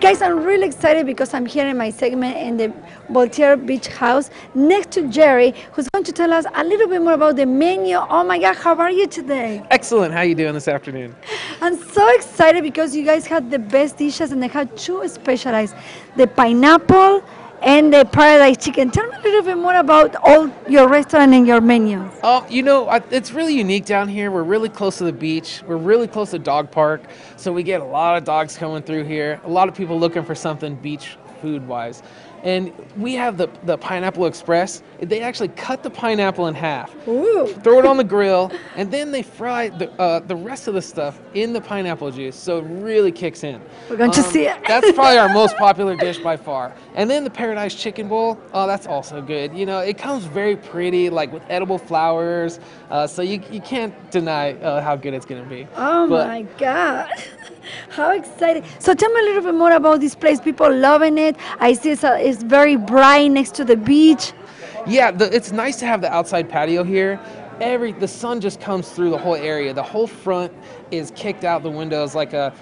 guys, I'm really excited because I'm here in my segment in the Voltaire Beach House next to Jerry, who's going to tell us a little bit more about the menu. Oh my God, how are you today? Excellent. How are you doing this afternoon? I'm so excited because you guys had the best dishes and they had two specialized, the pineapple and the paradise chicken. Tell me a little bit more about all your restaurant and your menu. Oh, you know, it's really unique down here. We're really close to the beach. We're really close to dog park, so we get a lot of dogs coming through here. A lot of people looking for something beach food wise. And we have the, the Pineapple Express. They actually cut the pineapple in half, Ooh. throw it on the grill, and then they fry the, uh, the rest of the stuff in the pineapple juice, so it really kicks in. We're going to see it. that's probably our most popular dish by far. And then the Paradise Chicken Bowl, oh, that's also good. You know, it comes very pretty, like with edible flowers, uh, so you, you can't deny uh, how good it's gonna be. Oh But- my God. How exciting. So tell me a little bit more about this place. People loving it. I see it's, a, it's very bright next to the beach. Yeah, the, it's nice to have the outside patio here. Every the sun just comes through the whole area. The whole front is kicked out the windows like a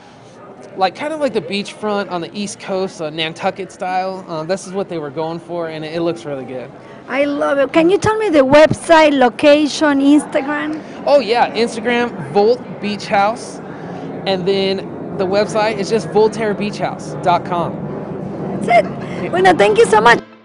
like kind of like the beachfront on the east coast, uh, Nantucket style. Uh, this is what they were going for, and it, it looks really good. I love it. Can you tell me the website, location, Instagram? Oh yeah, Instagram Volt Beach House, and then the website is just VoltaireBeachHouse.com. That's it. Bueno, thank you so much.